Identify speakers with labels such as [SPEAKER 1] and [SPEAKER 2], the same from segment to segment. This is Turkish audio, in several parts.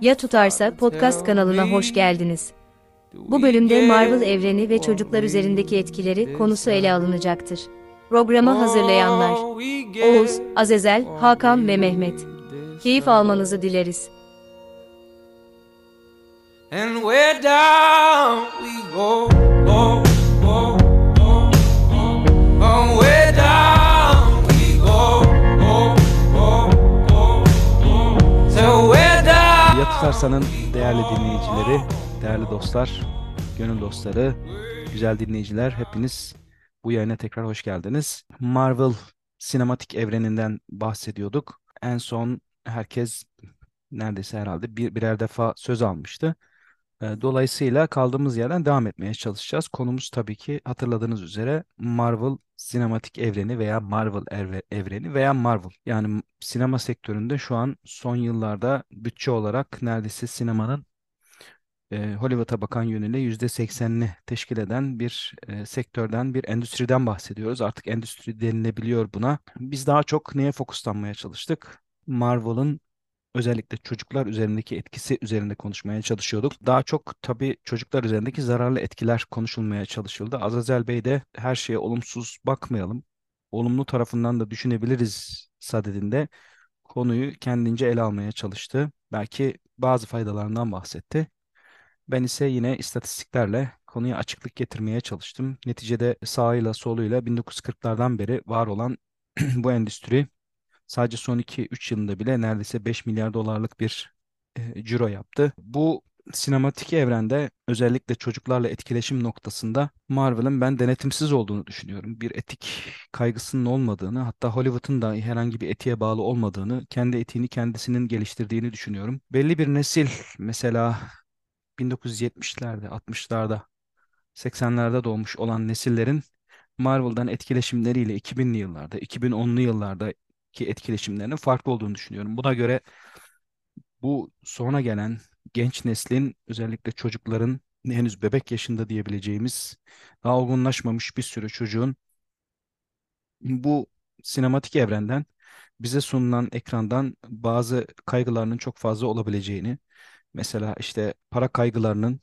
[SPEAKER 1] Ya Tutarsa podcast kanalına hoş geldiniz. Bu bölümde Marvel evreni ve çocuklar üzerindeki etkileri konusu ele alınacaktır. Programı hazırlayanlar Oğuz, Azezel, Hakan ve Mehmet. Keyif almanızı dileriz.
[SPEAKER 2] And where down we go, go,
[SPEAKER 3] Tutarsan'ın değerli dinleyicileri, değerli dostlar, gönül dostları, güzel dinleyiciler hepiniz bu yayına tekrar hoş geldiniz. Marvel sinematik evreninden bahsediyorduk. En son herkes neredeyse herhalde bir birer defa söz almıştı. Dolayısıyla kaldığımız yerden devam etmeye çalışacağız. Konumuz tabii ki hatırladığınız üzere Marvel sinematik evreni veya Marvel evre- evreni veya Marvel. Yani sinema sektöründe şu an son yıllarda bütçe olarak neredeyse sinemanın e, Hollywood'a bakan yönüyle %80'ini teşkil eden bir e, sektörden, bir endüstriden bahsediyoruz. Artık endüstri denilebiliyor buna. Biz daha çok neye fokuslanmaya çalıştık? Marvel'ın özellikle çocuklar üzerindeki etkisi üzerinde konuşmaya çalışıyorduk. Daha çok tabii çocuklar üzerindeki zararlı etkiler konuşulmaya çalışıldı. Azazel Bey de her şeye olumsuz bakmayalım, olumlu tarafından da düşünebiliriz sadedinde konuyu kendince ele almaya çalıştı. Belki bazı faydalarından bahsetti. Ben ise yine istatistiklerle konuya açıklık getirmeye çalıştım. Neticede sağıyla soluyla 1940'lardan beri var olan bu endüstri sadece son 2-3 yılında bile neredeyse 5 milyar dolarlık bir e, ciro yaptı. Bu sinematik evrende özellikle çocuklarla etkileşim noktasında Marvel'ın ben denetimsiz olduğunu düşünüyorum. Bir etik kaygısının olmadığını, hatta Hollywood'un da herhangi bir etiğe bağlı olmadığını, kendi etiğini kendisinin geliştirdiğini düşünüyorum. Belli bir nesil mesela 1970'lerde, 60'larda, 80'lerde doğmuş olan nesillerin Marvel'dan etkileşimleriyle 2000'li yıllarda, 2010'lu yıllardaki etkileşimlerinin farklı olduğunu düşünüyorum. Buna göre bu sonra gelen genç neslin özellikle çocukların henüz bebek yaşında diyebileceğimiz daha olgunlaşmamış bir sürü çocuğun bu sinematik evrenden bize sunulan ekrandan bazı kaygılarının çok fazla olabileceğini, mesela işte para kaygılarının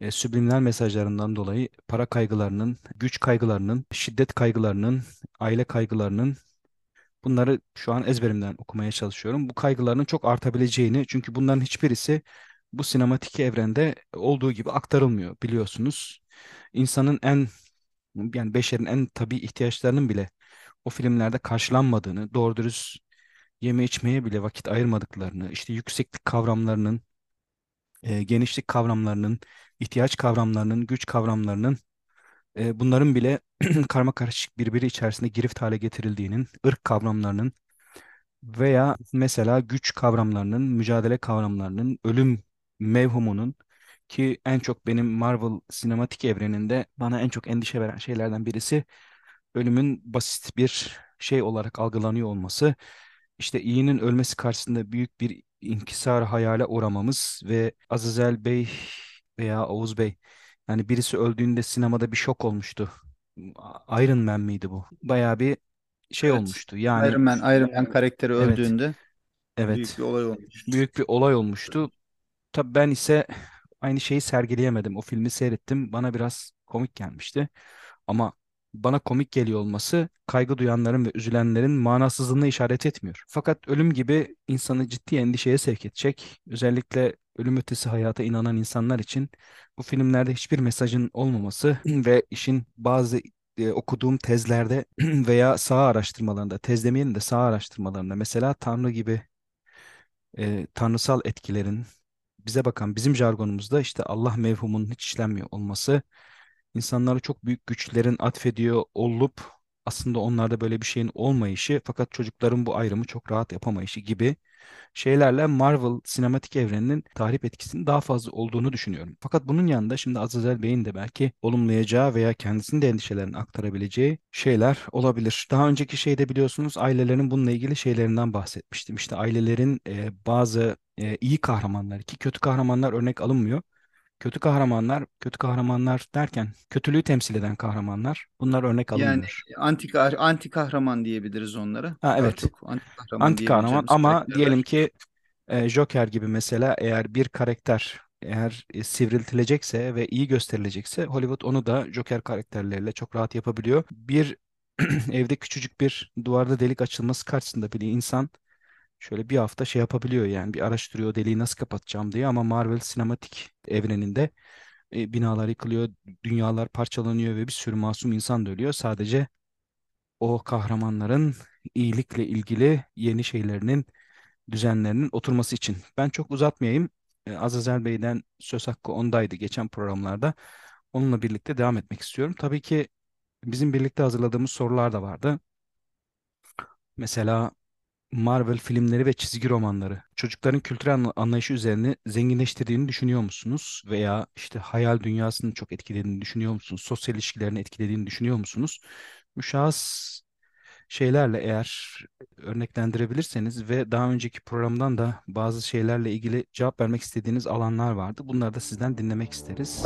[SPEAKER 3] e, subliminal mesajlarından dolayı para kaygılarının, güç kaygılarının, şiddet kaygılarının, aile kaygılarının bunları şu an ezberimden okumaya çalışıyorum. Bu kaygılarının çok artabileceğini çünkü bunların hiçbirisi bu sinematik evrende olduğu gibi aktarılmıyor biliyorsunuz. İnsanın en yani beşerin en tabii ihtiyaçlarının bile o filmlerde karşılanmadığını, doğru dürüst yeme içmeye bile vakit ayırmadıklarını, işte yükseklik kavramlarının, e, genişlik kavramlarının, ihtiyaç kavramlarının, güç kavramlarının e, bunların bile karma karışık birbiri içerisinde girift hale getirildiğinin, ırk kavramlarının veya mesela güç kavramlarının, mücadele kavramlarının, ölüm mevhumunun ki en çok benim Marvel sinematik evreninde bana en çok endişe veren şeylerden birisi ölümün basit bir şey olarak algılanıyor olması. İşte iyinin ölmesi karşısında büyük bir inkisar hayale uğramamız ve Azazel Bey veya Oğuz Bey yani birisi öldüğünde sinemada bir şok olmuştu. Iron Man miydi bu? Bayağı bir şey
[SPEAKER 4] Evet.
[SPEAKER 3] olmuştu. Yani
[SPEAKER 4] Iron Man, Iron Man karakteri
[SPEAKER 3] Evet.
[SPEAKER 4] öldüğünde
[SPEAKER 3] evet
[SPEAKER 4] büyük bir olay olmuş.
[SPEAKER 3] büyük bir olay olmuştu. Tabii ben ise aynı şeyi sergileyemedim. O filmi seyrettim. Bana biraz komik gelmişti. Ama bana komik geliyor olması kaygı duyanların ve üzülenlerin manasızlığına işaret etmiyor. Fakat ölüm gibi insanı ciddi endişeye sevk edecek, özellikle ölüm ötesi hayata inanan insanlar için bu filmlerde hiçbir mesajın olmaması ve işin bazı e, okuduğum tezlerde veya saha araştırmalarında, tez demeyelim de saha araştırmalarında mesela Tanrı gibi e, tanrısal etkilerin bize bakan bizim jargonumuzda işte Allah mevhumunun hiç işlenmiyor olması insanlara çok büyük güçlerin atfediyor olup aslında onlarda böyle bir şeyin olmayışı fakat çocukların bu ayrımı çok rahat yapamayışı gibi şeylerle Marvel sinematik evreninin tahrip etkisinin daha fazla olduğunu düşünüyorum. Fakat bunun yanında şimdi Azazel Bey'in de belki olumlayacağı veya kendisinin de endişelerini aktarabileceği şeyler olabilir. Daha önceki şeyde biliyorsunuz ailelerin bununla ilgili şeylerinden bahsetmiştim. İşte ailelerin e, bazı e, iyi kahramanlar ki kötü kahramanlar örnek alınmıyor. Kötü kahramanlar, kötü kahramanlar derken kötülüğü temsil eden kahramanlar bunlar örnek
[SPEAKER 4] Yani
[SPEAKER 3] alınmıyor.
[SPEAKER 4] anti, anti kahraman diyebiliriz onlara.
[SPEAKER 3] Ha evet.
[SPEAKER 4] çok anti kahraman
[SPEAKER 3] Anti kahraman ama
[SPEAKER 4] karakterler.
[SPEAKER 3] diyelim ki E, Joker gibi mesela eğer bir karakter eğer e, sivriltilecekse ve iyi gösterilecekse Hollywood onu da Joker karakterleriyle çok rahat yapabiliyor. Bir evde küçücük bir duvarda delik açılması karşısında bile insan şöyle bir hafta şey yapabiliyor yani bir araştırıyor deliği nasıl kapatacağım diye ama Marvel sinematik evreninde e, binalar yıkılıyor, dünyalar parçalanıyor ve bir sürü masum insan da ölüyor. Sadece o kahramanların iyilikle ilgili yeni şeylerinin, düzenlerinin oturması için. Ben çok uzatmayayım. E, Azazel Bey'den söz hakkı ondaydı geçen programlarda. Onunla birlikte devam etmek istiyorum. Tabii ki bizim birlikte hazırladığımız sorular da vardı. Mesela Marvel filmleri ve çizgi romanları çocukların kültürel anla- anlayışı üzerine zenginleştirdiğini düşünüyor musunuz? Veya işte hayal dünyasını çok etkilediğini düşünüyor musunuz? Sosyal ilişkilerini etkilediğini düşünüyor musunuz? Müşahhas şeylerle eğer örneklendirebilirseniz ve daha önceki programdan da bazı şeylerle ilgili cevap vermek istediğiniz alanlar vardı. Bunları da sizden dinlemek isteriz.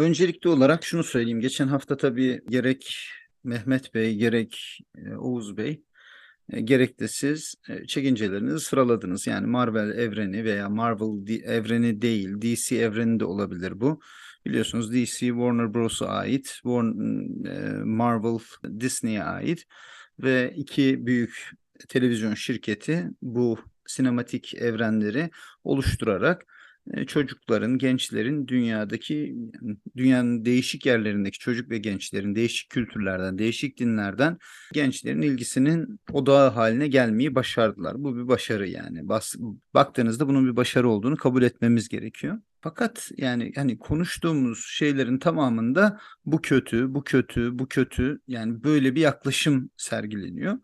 [SPEAKER 4] Öncelikli olarak şunu söyleyeyim. Geçen hafta tabii gerek Mehmet Bey, gerek e, Oğuz Bey, e, gerek de siz e, çekincelerinizi sıraladınız. Yani Marvel evreni veya Marvel evreni değil, DC evreni de olabilir bu. Biliyorsunuz DC Warner Bros'a ait, Marvel Disney'e ait ve iki büyük televizyon şirketi bu sinematik evrenleri oluşturarak çocukların, gençlerin dünyadaki dünyanın değişik yerlerindeki çocuk ve gençlerin değişik kültürlerden, değişik dinlerden gençlerin ilgisinin odağı haline gelmeyi başardılar. Bu bir başarı yani. Bas, baktığınızda bunun bir başarı olduğunu kabul etmemiz gerekiyor. Fakat yani hani konuştuğumuz şeylerin tamamında bu kötü, bu kötü, bu kötü yani böyle bir yaklaşım sergileniyor.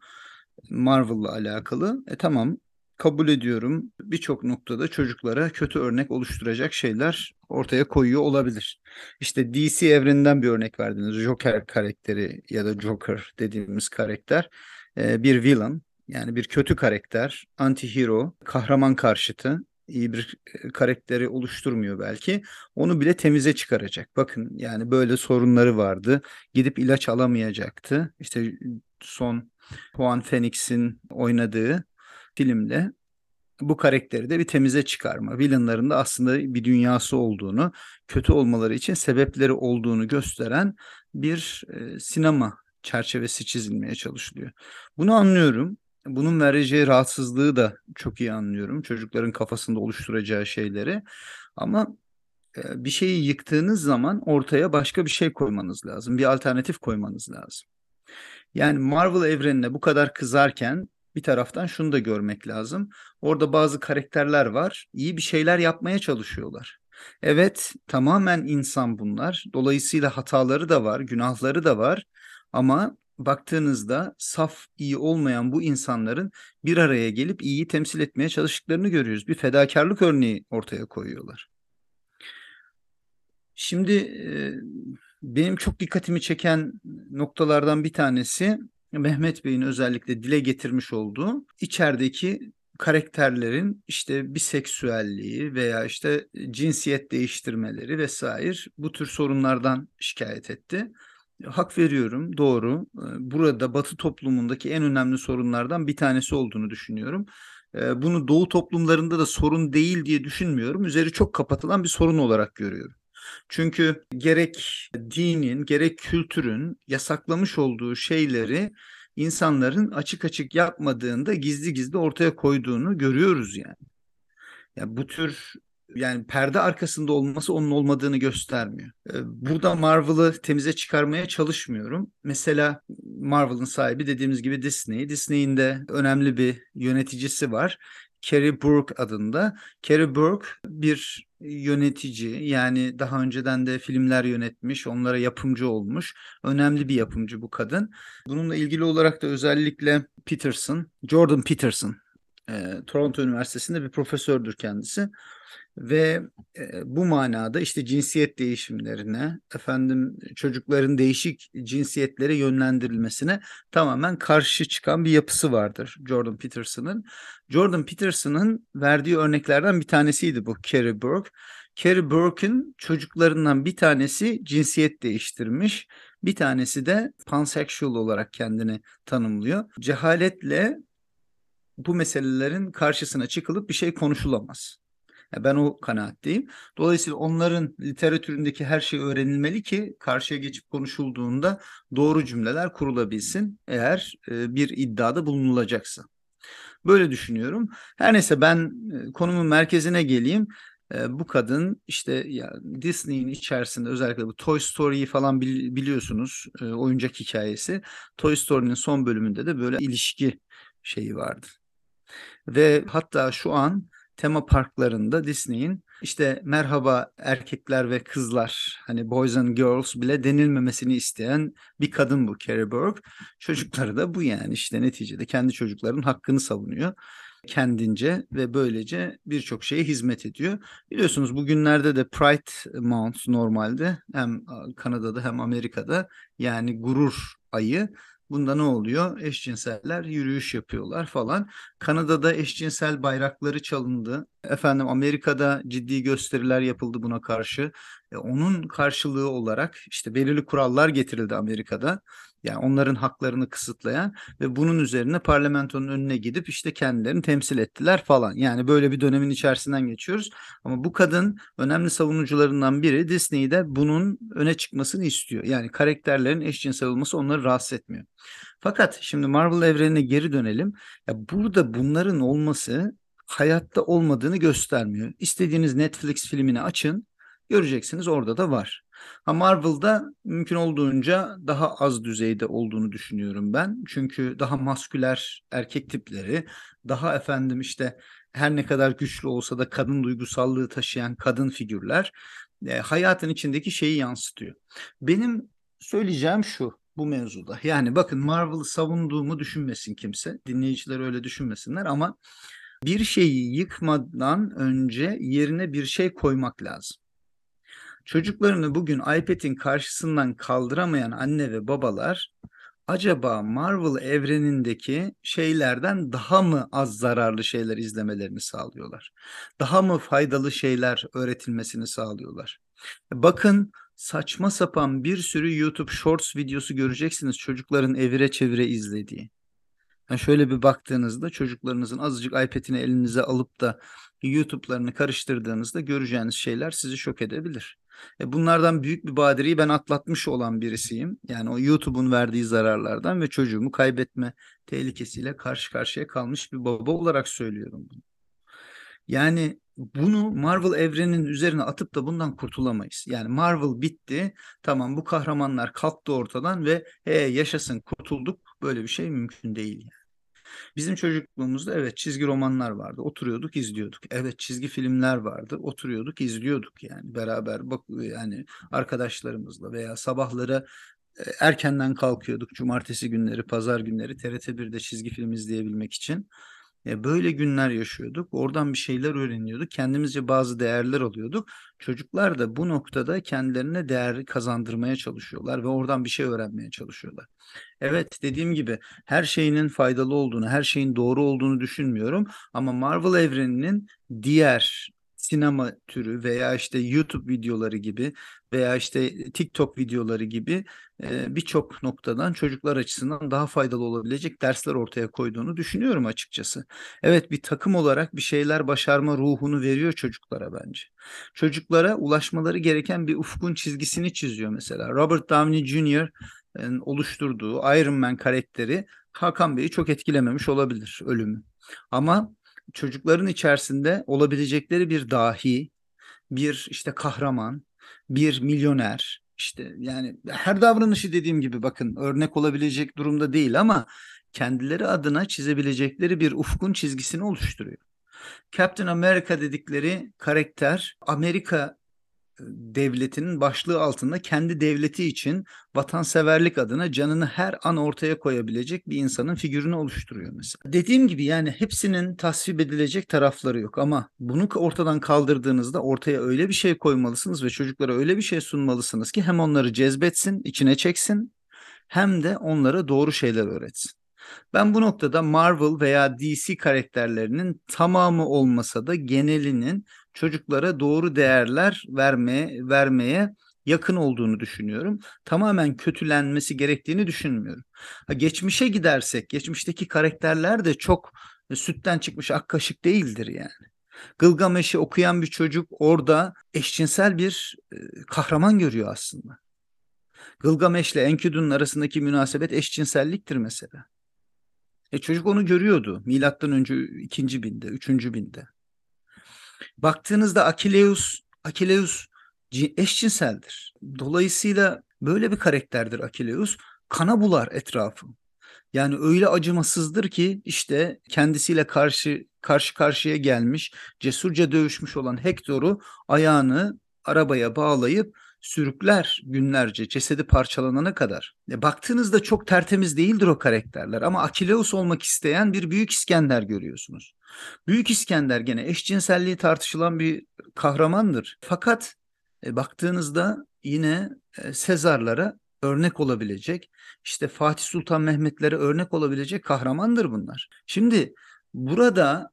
[SPEAKER 4] Marvel'la alakalı. E tamam kabul ediyorum. Birçok noktada çocuklara kötü örnek oluşturacak şeyler ortaya koyuyor olabilir. İşte DC evreninden bir örnek verdiniz. Joker karakteri ya da Joker dediğimiz karakter bir villain yani bir kötü karakter, anti-hero, kahraman karşıtı iyi bir karakteri oluşturmuyor belki. Onu bile temize çıkaracak. Bakın yani böyle sorunları vardı. Gidip ilaç alamayacaktı. İşte son Juan Phoenix'in oynadığı filmle bu karakteri de bir temize çıkarma. Villainların da aslında bir dünyası olduğunu, kötü olmaları için sebepleri olduğunu gösteren bir e, sinema çerçevesi çizilmeye çalışılıyor. Bunu anlıyorum. Bunun vereceği rahatsızlığı da çok iyi anlıyorum. Çocukların kafasında oluşturacağı şeyleri. Ama e, bir şeyi yıktığınız zaman ortaya başka bir şey koymanız lazım. Bir alternatif koymanız lazım. Yani Marvel evrenine bu kadar kızarken bir taraftan şunu da görmek lazım. Orada bazı karakterler var. İyi bir şeyler yapmaya çalışıyorlar. Evet, tamamen insan bunlar. Dolayısıyla hataları da var, günahları da var. Ama baktığınızda saf iyi olmayan bu insanların bir araya gelip iyiyi temsil etmeye çalıştıklarını görüyoruz. Bir fedakarlık örneği ortaya koyuyorlar. Şimdi benim çok dikkatimi çeken noktalardan bir tanesi Mehmet Bey'in özellikle dile getirmiş olduğu içerideki karakterlerin işte biseksüelliği veya işte cinsiyet değiştirmeleri vesaire bu tür sorunlardan şikayet etti. Hak veriyorum, doğru. Burada Batı toplumundaki en önemli sorunlardan bir tanesi olduğunu düşünüyorum. Bunu Doğu toplumlarında da sorun değil diye düşünmüyorum. Üzeri çok kapatılan bir sorun olarak görüyorum. Çünkü gerek dinin gerek kültürün yasaklamış olduğu şeyleri insanların açık açık yapmadığında gizli gizli ortaya koyduğunu görüyoruz yani. Ya bu tür yani perde arkasında olması onun olmadığını göstermiyor. Burada Marvel'ı temize çıkarmaya çalışmıyorum. Mesela Marvel'ın sahibi dediğimiz gibi Disney. Disney'in de önemli bir yöneticisi var. Kerry Burke adında. Kerry Burke bir yönetici yani daha önceden de filmler yönetmiş, onlara yapımcı olmuş. Önemli bir yapımcı bu kadın. Bununla ilgili olarak da özellikle Peterson, Jordan Peterson, e, Toronto Üniversitesi'nde bir profesördür kendisi ve e, bu manada işte cinsiyet değişimlerine, efendim çocukların değişik cinsiyetlere yönlendirilmesine tamamen karşı çıkan bir yapısı vardır Jordan Peterson'ın. Jordan Peterson'ın verdiği örneklerden bir tanesiydi bu Kerry Burke. Kerry Burke'ın çocuklarından bir tanesi cinsiyet değiştirmiş Bir tanesi de pansexual olarak kendini tanımlıyor. Cehaletle bu meselelerin karşısına çıkılıp bir şey konuşulamaz. Ben o kanaatteyim. Dolayısıyla onların literatüründeki her şey öğrenilmeli ki karşıya geçip konuşulduğunda doğru cümleler kurulabilsin eğer e, bir iddiada bulunulacaksa. Böyle düşünüyorum. Her neyse ben e, konumun merkezine geleyim. E, bu kadın işte Disney'in içerisinde özellikle bu Toy Story'yi falan bil- biliyorsunuz oyuncak hikayesi. Toy Story'nin son bölümünde de böyle ilişki şeyi vardı. Ve hatta şu an tema parklarında Disney'in işte merhaba erkekler ve kızlar hani boys and girls bile denilmemesini isteyen bir kadın bu Carrie Burke. Çocukları da bu yani işte neticede kendi çocukların hakkını savunuyor kendince ve böylece birçok şeye hizmet ediyor. Biliyorsunuz bugünlerde de Pride Month normalde hem Kanada'da hem Amerika'da yani gurur ayı. Bunda ne oluyor? Eşcinseller yürüyüş yapıyorlar falan. Kanada'da eşcinsel bayrakları çalındı. Efendim Amerika'da ciddi gösteriler yapıldı buna karşı. E, onun karşılığı olarak işte belirli kurallar getirildi Amerika'da. Yani onların haklarını kısıtlayan ve bunun üzerine parlamentonun önüne gidip işte kendilerini temsil ettiler falan. Yani böyle bir dönemin içerisinden geçiyoruz. Ama bu kadın önemli savunucularından biri Disney'de bunun öne çıkmasını istiyor. Yani karakterlerin eşcinsel olması onları rahatsız etmiyor. Fakat şimdi Marvel evrenine geri dönelim. Ya burada bunların olması hayatta olmadığını göstermiyor. İstediğiniz Netflix filmini açın, göreceksiniz orada da var. Ha Marvel'da mümkün olduğunca daha az düzeyde olduğunu düşünüyorum ben. Çünkü daha masküler erkek tipleri, daha efendim işte her ne kadar güçlü olsa da kadın duygusallığı taşıyan kadın figürler e, hayatın içindeki şeyi yansıtıyor. Benim söyleyeceğim şu bu mevzuda. Yani bakın Marvel'ı savunduğumu düşünmesin kimse. Dinleyiciler öyle düşünmesinler ama bir şeyi yıkmadan önce yerine bir şey koymak lazım. Çocuklarını bugün iPad'in karşısından kaldıramayan anne ve babalar acaba Marvel evrenindeki şeylerden daha mı az zararlı şeyler izlemelerini sağlıyorlar? Daha mı faydalı şeyler öğretilmesini sağlıyorlar? Bakın saçma sapan bir sürü YouTube Shorts videosu göreceksiniz çocukların evire çevire izlediği. Yani şöyle bir baktığınızda çocuklarınızın azıcık iPad'ini elinize alıp da YouTube'larını karıştırdığınızda göreceğiniz şeyler sizi şok edebilir. E bunlardan büyük bir badireyi ben atlatmış olan birisiyim. Yani o YouTube'un verdiği zararlardan ve çocuğumu kaybetme tehlikesiyle karşı karşıya kalmış bir baba olarak söylüyorum bunu. Yani bunu Marvel evreninin üzerine atıp da bundan kurtulamayız. Yani Marvel bitti. Tamam bu kahramanlar kalktı ortadan ve he, yaşasın kurtulduk. Böyle bir şey mümkün değil. Yani. Bizim çocukluğumuzda evet çizgi romanlar vardı. Oturuyorduk, izliyorduk. Evet çizgi filmler vardı. Oturuyorduk, izliyorduk yani beraber bak yani arkadaşlarımızla veya sabahları e, erkenden kalkıyorduk cumartesi günleri, pazar günleri TRT 1'de çizgi film izleyebilmek için. E, böyle günler yaşıyorduk. Oradan bir şeyler öğreniyorduk. Kendimizce bazı değerler alıyorduk. Çocuklar da bu noktada kendilerine değer kazandırmaya çalışıyorlar ve oradan bir şey öğrenmeye çalışıyorlar. Evet dediğim gibi her şeyinin faydalı olduğunu, her şeyin doğru olduğunu düşünmüyorum ama Marvel evreninin diğer sinema türü veya işte YouTube videoları gibi veya işte TikTok videoları gibi birçok noktadan çocuklar açısından daha faydalı olabilecek dersler ortaya koyduğunu düşünüyorum açıkçası. Evet bir takım olarak bir şeyler başarma ruhunu veriyor çocuklara bence. Çocuklara ulaşmaları gereken bir ufkun çizgisini çiziyor mesela. Robert Downey Jr. oluşturduğu Iron Man karakteri Hakan Bey'i çok etkilememiş olabilir ölümü. Ama çocukların içerisinde olabilecekleri bir dahi, bir işte kahraman, bir milyoner, işte yani her davranışı dediğim gibi bakın örnek olabilecek durumda değil ama kendileri adına çizebilecekleri bir ufkun çizgisini oluşturuyor. Captain America dedikleri karakter Amerika devletinin başlığı altında kendi devleti için vatanseverlik adına canını her an ortaya koyabilecek bir insanın figürünü oluşturuyor mesela. Dediğim gibi yani hepsinin tasvip edilecek tarafları yok ama bunu ortadan kaldırdığınızda ortaya öyle bir şey koymalısınız ve çocuklara öyle bir şey sunmalısınız ki hem onları cezbetsin, içine çeksin hem de onlara doğru şeyler öğretsin. Ben bu noktada Marvel veya DC karakterlerinin tamamı olmasa da genelinin çocuklara doğru değerler vermeye vermeye yakın olduğunu düşünüyorum. Tamamen kötülenmesi gerektiğini düşünmüyorum. Ha, geçmişe gidersek, geçmişteki karakterler de çok e, sütten çıkmış ak kaşık değildir yani. Gılgameş'i okuyan bir çocuk orada eşcinsel bir e, kahraman görüyor aslında. Gılgameş'le Enkidu'nun arasındaki münasebet eşcinselliktir mesela. E çocuk onu görüyordu. Milattan önce ikinci binde, üçüncü binde. Baktığınızda Akileus, Akileus eşcinseldir. Dolayısıyla böyle bir karakterdir Akileus. Kana bular etrafı. Yani öyle acımasızdır ki işte kendisiyle karşı karşı karşıya gelmiş, cesurca dövüşmüş olan Hektor'u ayağını arabaya bağlayıp sürükler günlerce cesedi parçalanana kadar. E, baktığınızda çok tertemiz değildir o karakterler ama Akileus olmak isteyen bir Büyük İskender görüyorsunuz. Büyük İskender gene eşcinselliği tartışılan bir kahramandır. Fakat e, baktığınızda yine e, Sezarlara örnek olabilecek, işte Fatih Sultan Mehmetlere örnek olabilecek kahramandır bunlar. Şimdi burada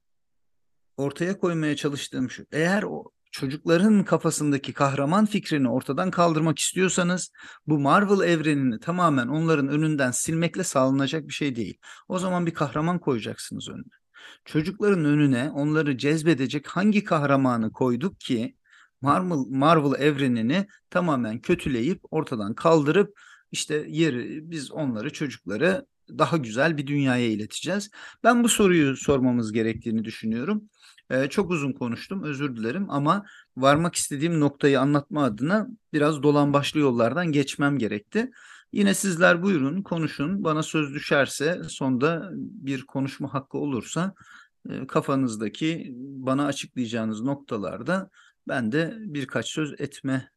[SPEAKER 4] ortaya koymaya çalıştığım şu. Eğer o çocukların kafasındaki kahraman fikrini ortadan kaldırmak istiyorsanız bu Marvel evrenini tamamen onların önünden silmekle sağlanacak bir şey değil. O zaman bir kahraman koyacaksınız önüne. Çocukların önüne onları cezbedecek hangi kahramanı koyduk ki Marvel, Marvel evrenini tamamen kötüleyip ortadan kaldırıp işte yeri biz onları çocukları daha güzel bir dünyaya ileteceğiz. Ben bu soruyu sormamız gerektiğini düşünüyorum. Ee, çok uzun konuştum özür dilerim ama varmak istediğim noktayı anlatma adına biraz dolan başlı yollardan geçmem gerekti. Yine sizler buyurun konuşun bana söz düşerse sonda bir konuşma hakkı olursa e, kafanızdaki bana açıklayacağınız noktalarda ben de birkaç söz etme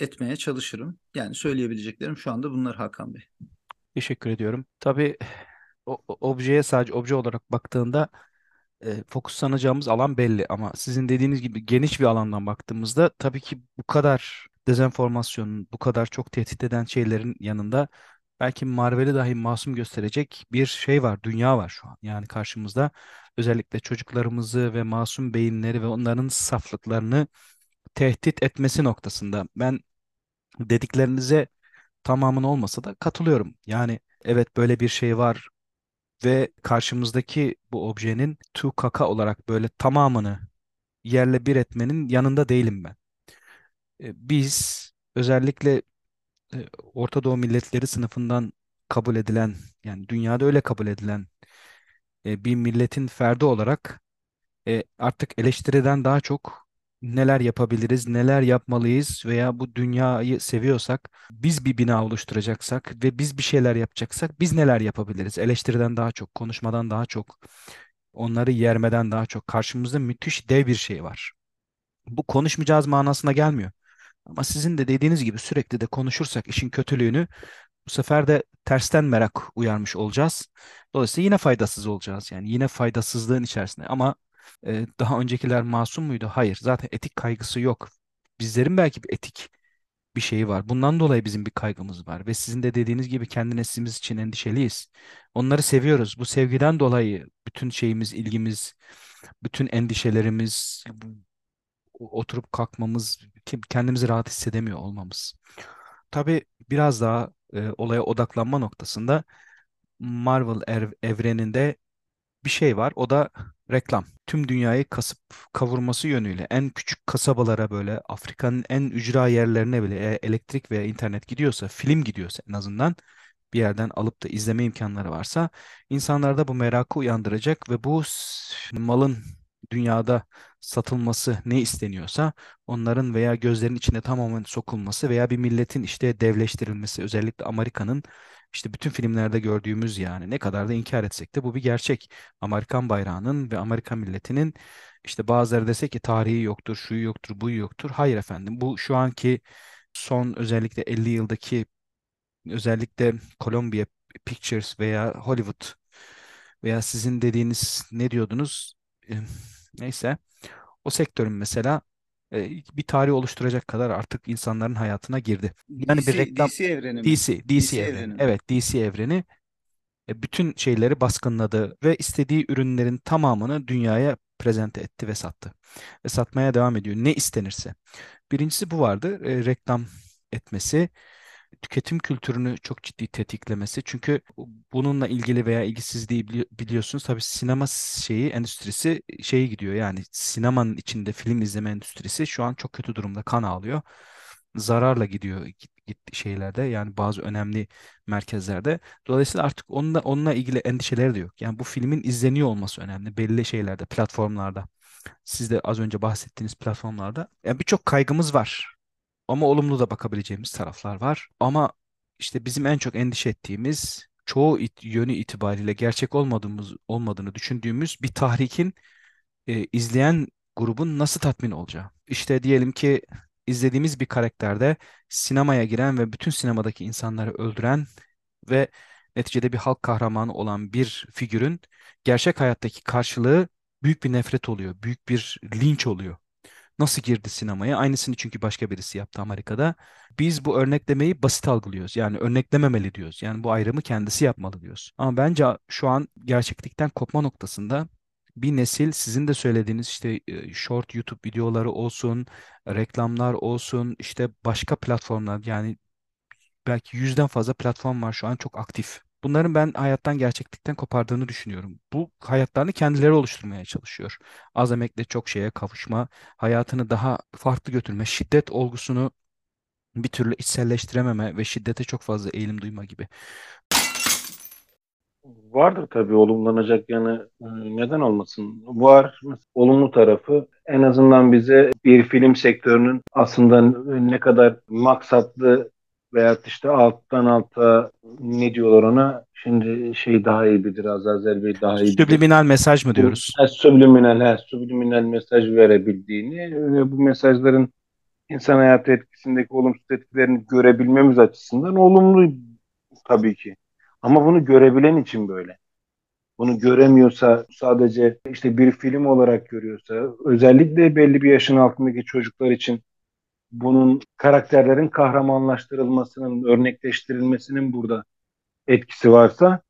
[SPEAKER 4] etmeye çalışırım. Yani söyleyebileceklerim şu anda bunlar Hakan Bey.
[SPEAKER 3] Teşekkür ediyorum. Tabii objeye sadece obje olarak baktığında e, fokuslanacağımız alan belli ama sizin dediğiniz gibi geniş bir alandan baktığımızda tabii ki bu kadar dezenformasyonun, bu kadar çok tehdit eden şeylerin yanında belki Marvel'i dahi masum gösterecek bir şey var, dünya var şu an. Yani karşımızda özellikle çocuklarımızı ve masum beyinleri ve onların saflıklarını tehdit etmesi noktasında ben dediklerinize tamamın olmasa da katılıyorum. Yani evet böyle bir şey var ve karşımızdaki bu objenin tu kaka olarak böyle tamamını yerle bir etmenin yanında değilim ben. E, Biz özellikle e, Orta Doğu milletleri sınıfından kabul edilen yani dünyada öyle kabul edilen e, bir milletin ferdi olarak artık eleştiriden daha çok neler yapabiliriz, neler yapmalıyız veya bu dünyayı seviyorsak, biz bir bina oluşturacaksak ve biz bir şeyler yapacaksak biz neler yapabiliriz? Eleştiriden daha çok, konuşmadan daha çok, onları yermeden daha çok karşımızda müthiş dev bir şey var. Bu konuşmayacağız manasına gelmiyor. Ama sizin de dediğiniz gibi sürekli de konuşursak işin kötülüğünü bu sefer de tersten merak uyarmış olacağız. Dolayısıyla yine faydasız olacağız. Yani yine faydasızlığın içerisinde. Ama e, daha öncekiler masum muydu? Hayır. Zaten etik kaygısı yok. Bizlerin belki bir etik bir şeyi var. Bundan dolayı bizim bir kaygımız var. Ve sizin de dediğiniz gibi kendi neslimiz için endişeliyiz. Onları seviyoruz. Bu sevgiden dolayı bütün şeyimiz, ilgimiz, bütün endişelerimiz, oturup kalkmamız, kendimizi rahat hissedemiyor olmamız. Tabii biraz daha e, olaya odaklanma noktasında Marvel ev- evreninde bir şey var. O da reklam. Tüm dünyayı kasıp kavurması yönüyle en küçük kasabalara böyle Afrika'nın en ücra yerlerine bile e- elektrik veya internet gidiyorsa, film gidiyorsa en azından bir yerden alıp da izleme imkanları varsa insanlarda bu merakı uyandıracak ve bu malın dünyada satılması ne isteniyorsa onların veya gözlerin içine tamamen sokulması veya bir milletin işte devleştirilmesi özellikle Amerika'nın işte bütün filmlerde gördüğümüz yani ne kadar da inkar etsek de bu bir gerçek. Amerikan bayrağının ve Amerikan milletinin işte bazıları dese ki tarihi yoktur, şu yoktur, bu yoktur. Hayır efendim bu şu anki son özellikle 50 yıldaki özellikle Columbia Pictures veya Hollywood veya sizin dediğiniz ne diyordunuz? Neyse o sektörün mesela e, bir tarih oluşturacak kadar artık insanların hayatına girdi. Yani bir
[SPEAKER 4] DC,
[SPEAKER 3] reklam
[SPEAKER 4] DC evreni mi?
[SPEAKER 3] DC, DC
[SPEAKER 4] DC
[SPEAKER 3] evreni.
[SPEAKER 4] evreni.
[SPEAKER 3] Evet, DC evreni e, bütün şeyleri baskınladı ve istediği ürünlerin tamamını dünyaya prezente etti ve sattı. Ve satmaya devam ediyor. Ne istenirse. Birincisi bu vardı. E, reklam etmesi tüketim kültürünü çok ciddi tetiklemesi. Çünkü bununla ilgili veya ilgisizliği bili- biliyorsunuz tabii sinema şeyi endüstrisi şeyi gidiyor. Yani sinemanın içinde film izleme endüstrisi şu an çok kötü durumda kan ağlıyor. Zararla gidiyor git, git şeylerde yani bazı önemli merkezlerde. Dolayısıyla artık onunla, onunla ilgili endişeleri de yok. Yani bu filmin izleniyor olması önemli belli şeylerde, platformlarda. Siz de az önce bahsettiğiniz platformlarda. Yani birçok kaygımız var. Ama olumlu da bakabileceğimiz taraflar var. Ama işte bizim en çok endişe ettiğimiz çoğu it- yönü itibariyle gerçek olmadığımız olmadığını düşündüğümüz bir tahrikin e, izleyen grubun nasıl tatmin olacağı. İşte diyelim ki izlediğimiz bir karakterde sinemaya giren ve bütün sinemadaki insanları öldüren ve neticede bir halk kahramanı olan bir figürün gerçek hayattaki karşılığı büyük bir nefret oluyor, büyük bir linç oluyor. Nasıl girdi sinemaya? Aynısını çünkü başka birisi yaptı Amerika'da. Biz bu örneklemeyi basit algılıyoruz. Yani örneklememeli diyoruz. Yani bu ayrımı kendisi yapmalı diyoruz. Ama bence şu an gerçeklikten kopma noktasında bir nesil sizin de söylediğiniz işte e, short YouTube videoları olsun, reklamlar olsun, işte başka platformlar yani belki yüzden fazla platform var şu an çok aktif. Bunların ben hayattan gerçeklikten kopardığını düşünüyorum. Bu hayatlarını kendileri oluşturmaya çalışıyor. Az emekle çok şeye kavuşma, hayatını daha farklı götürme, şiddet olgusunu bir türlü içselleştirememe ve şiddete çok fazla eğilim duyma gibi.
[SPEAKER 5] Vardır tabii olumlanacak yanı e, neden olmasın? Var. Olumlu tarafı en azından bize bir film sektörünün aslında ne kadar maksatlı veyahut işte alttan alta ne diyorlar ona şimdi şey daha iyi bilir Azazel Bey daha iyi bilir.
[SPEAKER 3] Subliminal mesaj mı diyoruz?
[SPEAKER 5] He, subliminal, he, subliminal mesaj verebildiğini ve bu mesajların insan hayatı etkisindeki olumsuz etkilerini görebilmemiz açısından olumlu tabii ki. Ama bunu görebilen için böyle. Bunu göremiyorsa sadece işte bir film olarak görüyorsa özellikle belli bir yaşın altındaki çocuklar için bunun karakterlerin kahramanlaştırılmasının, örnekleştirilmesinin burada etkisi varsa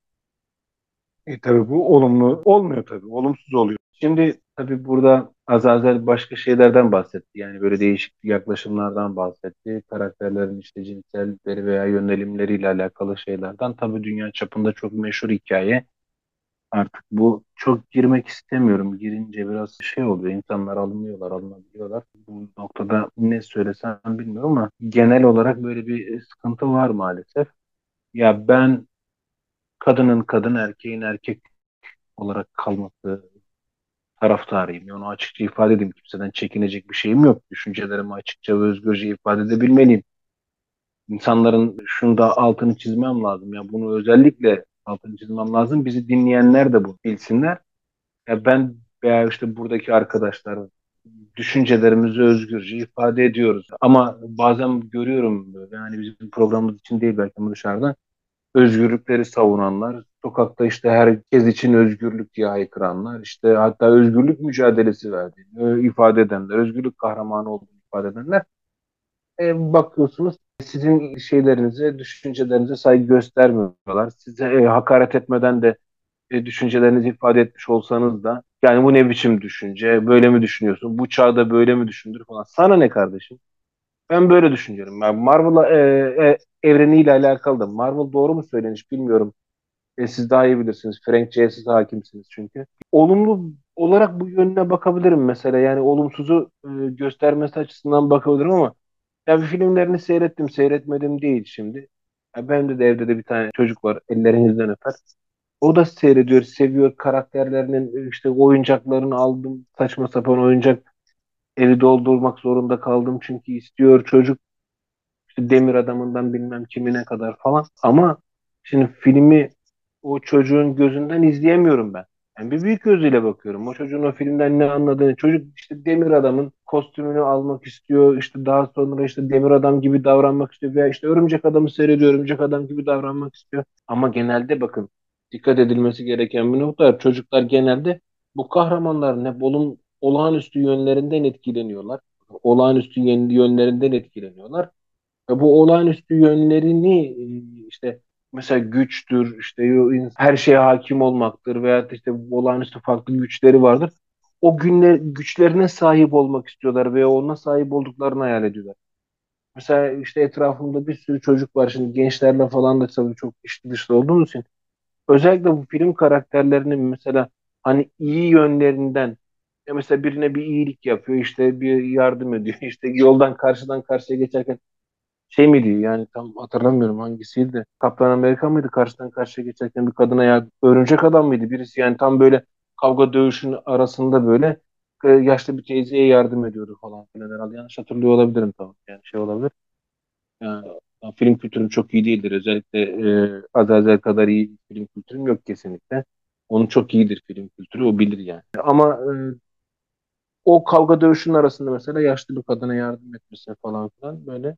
[SPEAKER 5] e, tabii bu olumlu olmuyor tabii. Olumsuz oluyor. Şimdi tabii burada Azazel başka şeylerden bahsetti. Yani böyle değişik yaklaşımlardan bahsetti. Karakterlerin işte cinsellikleri veya yönelimleriyle alakalı şeylerden. Tabii dünya çapında çok meşhur hikaye. Artık bu çok girmek istemiyorum. Girince biraz şey oluyor. İnsanlar alınıyorlar, alınabiliyorlar. Bu noktada ne söylesem bilmiyorum ama genel olarak böyle bir sıkıntı var maalesef. Ya ben kadının kadın, erkeğin erkek olarak kalması taraftarıyım. Onu açıkça ifade edeyim. Kimseden çekinecek bir şeyim yok. Düşüncelerimi açıkça ve özgürce ifade edebilmeliyim. İnsanların şunu da altını çizmem lazım. Ya bunu özellikle altını çizmem lazım. Bizi dinleyenler de bu bilsinler. Ya ben veya işte buradaki arkadaşlar düşüncelerimizi özgürce ifade ediyoruz. Ama bazen görüyorum yani bizim programımız için değil belki ama dışarıda özgürlükleri savunanlar, sokakta işte herkes için özgürlük diye haykıranlar, işte hatta özgürlük mücadelesi verdiğini ifade edenler, özgürlük kahramanı olduğunu ifade edenler e, bakıyorsunuz sizin şeylerinize, düşüncelerinize saygı göstermiyorlar. Size e, hakaret etmeden de e, düşüncelerinizi ifade etmiş olsanız da yani bu ne biçim düşünce, böyle mi düşünüyorsun, bu çağda böyle mi düşündür falan. Sana ne kardeşim? Ben böyle düşünüyorum. Yani Marvel'a e, e, evreniyle alakalı da Marvel doğru mu söylenmiş bilmiyorum. E, siz daha iyi bilirsiniz. Frank C'ye siz hakimsiniz çünkü. Olumlu olarak bu yönüne bakabilirim mesela. Yani olumsuzu e, göstermesi açısından bakabilirim ama ya bir filmlerini seyrettim, seyretmedim değil şimdi. Ya benim de evde de bir tane çocuk var. Ellerinizden öper. O da seyrediyor, seviyor karakterlerinin işte oyuncaklarını aldım. Saçma sapan oyuncak evi doldurmak zorunda kaldım çünkü istiyor çocuk işte demir adamından bilmem kimine kadar falan. Ama şimdi filmi o çocuğun gözünden izleyemiyorum ben. Yani bir büyük gözüyle bakıyorum. O çocuğun o filmden ne anladığını. Çocuk işte demir adamın kostümünü almak istiyor. İşte daha sonra işte demir adam gibi davranmak istiyor. Veya işte örümcek adamı seyrediyor. Örümcek adam gibi davranmak istiyor. Ama genelde bakın dikkat edilmesi gereken bir nokta. Çocuklar genelde bu kahramanların hep olum, olağanüstü yönlerinden etkileniyorlar. Olağanüstü yönlerinden etkileniyorlar. Ve bu olağanüstü yönlerini işte mesela güçtür, işte her şeye hakim olmaktır veya işte olağanüstü farklı güçleri vardır. O günler güçlerine sahip olmak istiyorlar veya ona sahip olduklarını hayal ediyorlar. Mesela işte etrafımda bir sürü çocuk var. Şimdi gençlerle falan da tabii çok içli dışlı olduğumuz için. Özellikle bu film karakterlerinin mesela hani iyi yönlerinden ya mesela birine bir iyilik yapıyor işte bir yardım ediyor işte yoldan karşıdan karşıya geçerken şey miydi yani tam hatırlamıyorum hangisiydi de Kaptan Amerika mıydı karşıdan karşıya geçerken bir kadına ya örümcek adam mıydı birisi yani tam böyle kavga dövüşün arasında böyle e, yaşlı bir teyzeye yardım ediyordu falan filan herhalde yanlış hatırlıyor olabilirim tamam yani şey olabilir. Yani, film kültürüm çok iyi değildir. Özellikle e, Azazel kadar iyi film kültürüm yok kesinlikle. Onun çok iyidir film kültürü, o bilir yani. Ama e, o kavga dövüşün arasında mesela yaşlı bir kadına yardım etmesi falan filan böyle.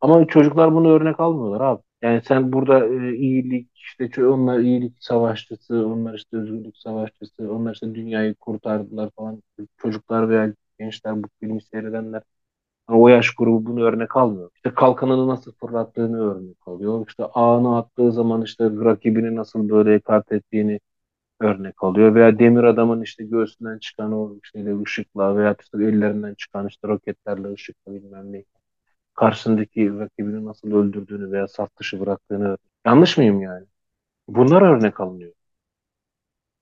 [SPEAKER 5] Ama çocuklar bunu örnek almıyorlar abi. Yani sen burada e, iyilik işte onlar iyilik savaşçısı, onlar işte özgürlük savaşçısı, onlar işte dünyayı kurtardılar falan. Çocuklar veya gençler bu filmi seyredenler hani o yaş grubu bunu örnek almıyor. İşte kalkanını nasıl fırlattığını örnek alıyor. İşte ağını attığı zaman işte rakibini nasıl böyle kart ettiğini örnek alıyor. Veya demir adamın işte göğsünden çıkan o şeyle ışıkla veya işte ellerinden çıkan işte roketlerle ışıkla bilmem ne. Karşısındaki rakibini nasıl öldürdüğünü veya saf dışı bıraktığını. Yanlış mıyım yani? Bunlar örnek alınıyor.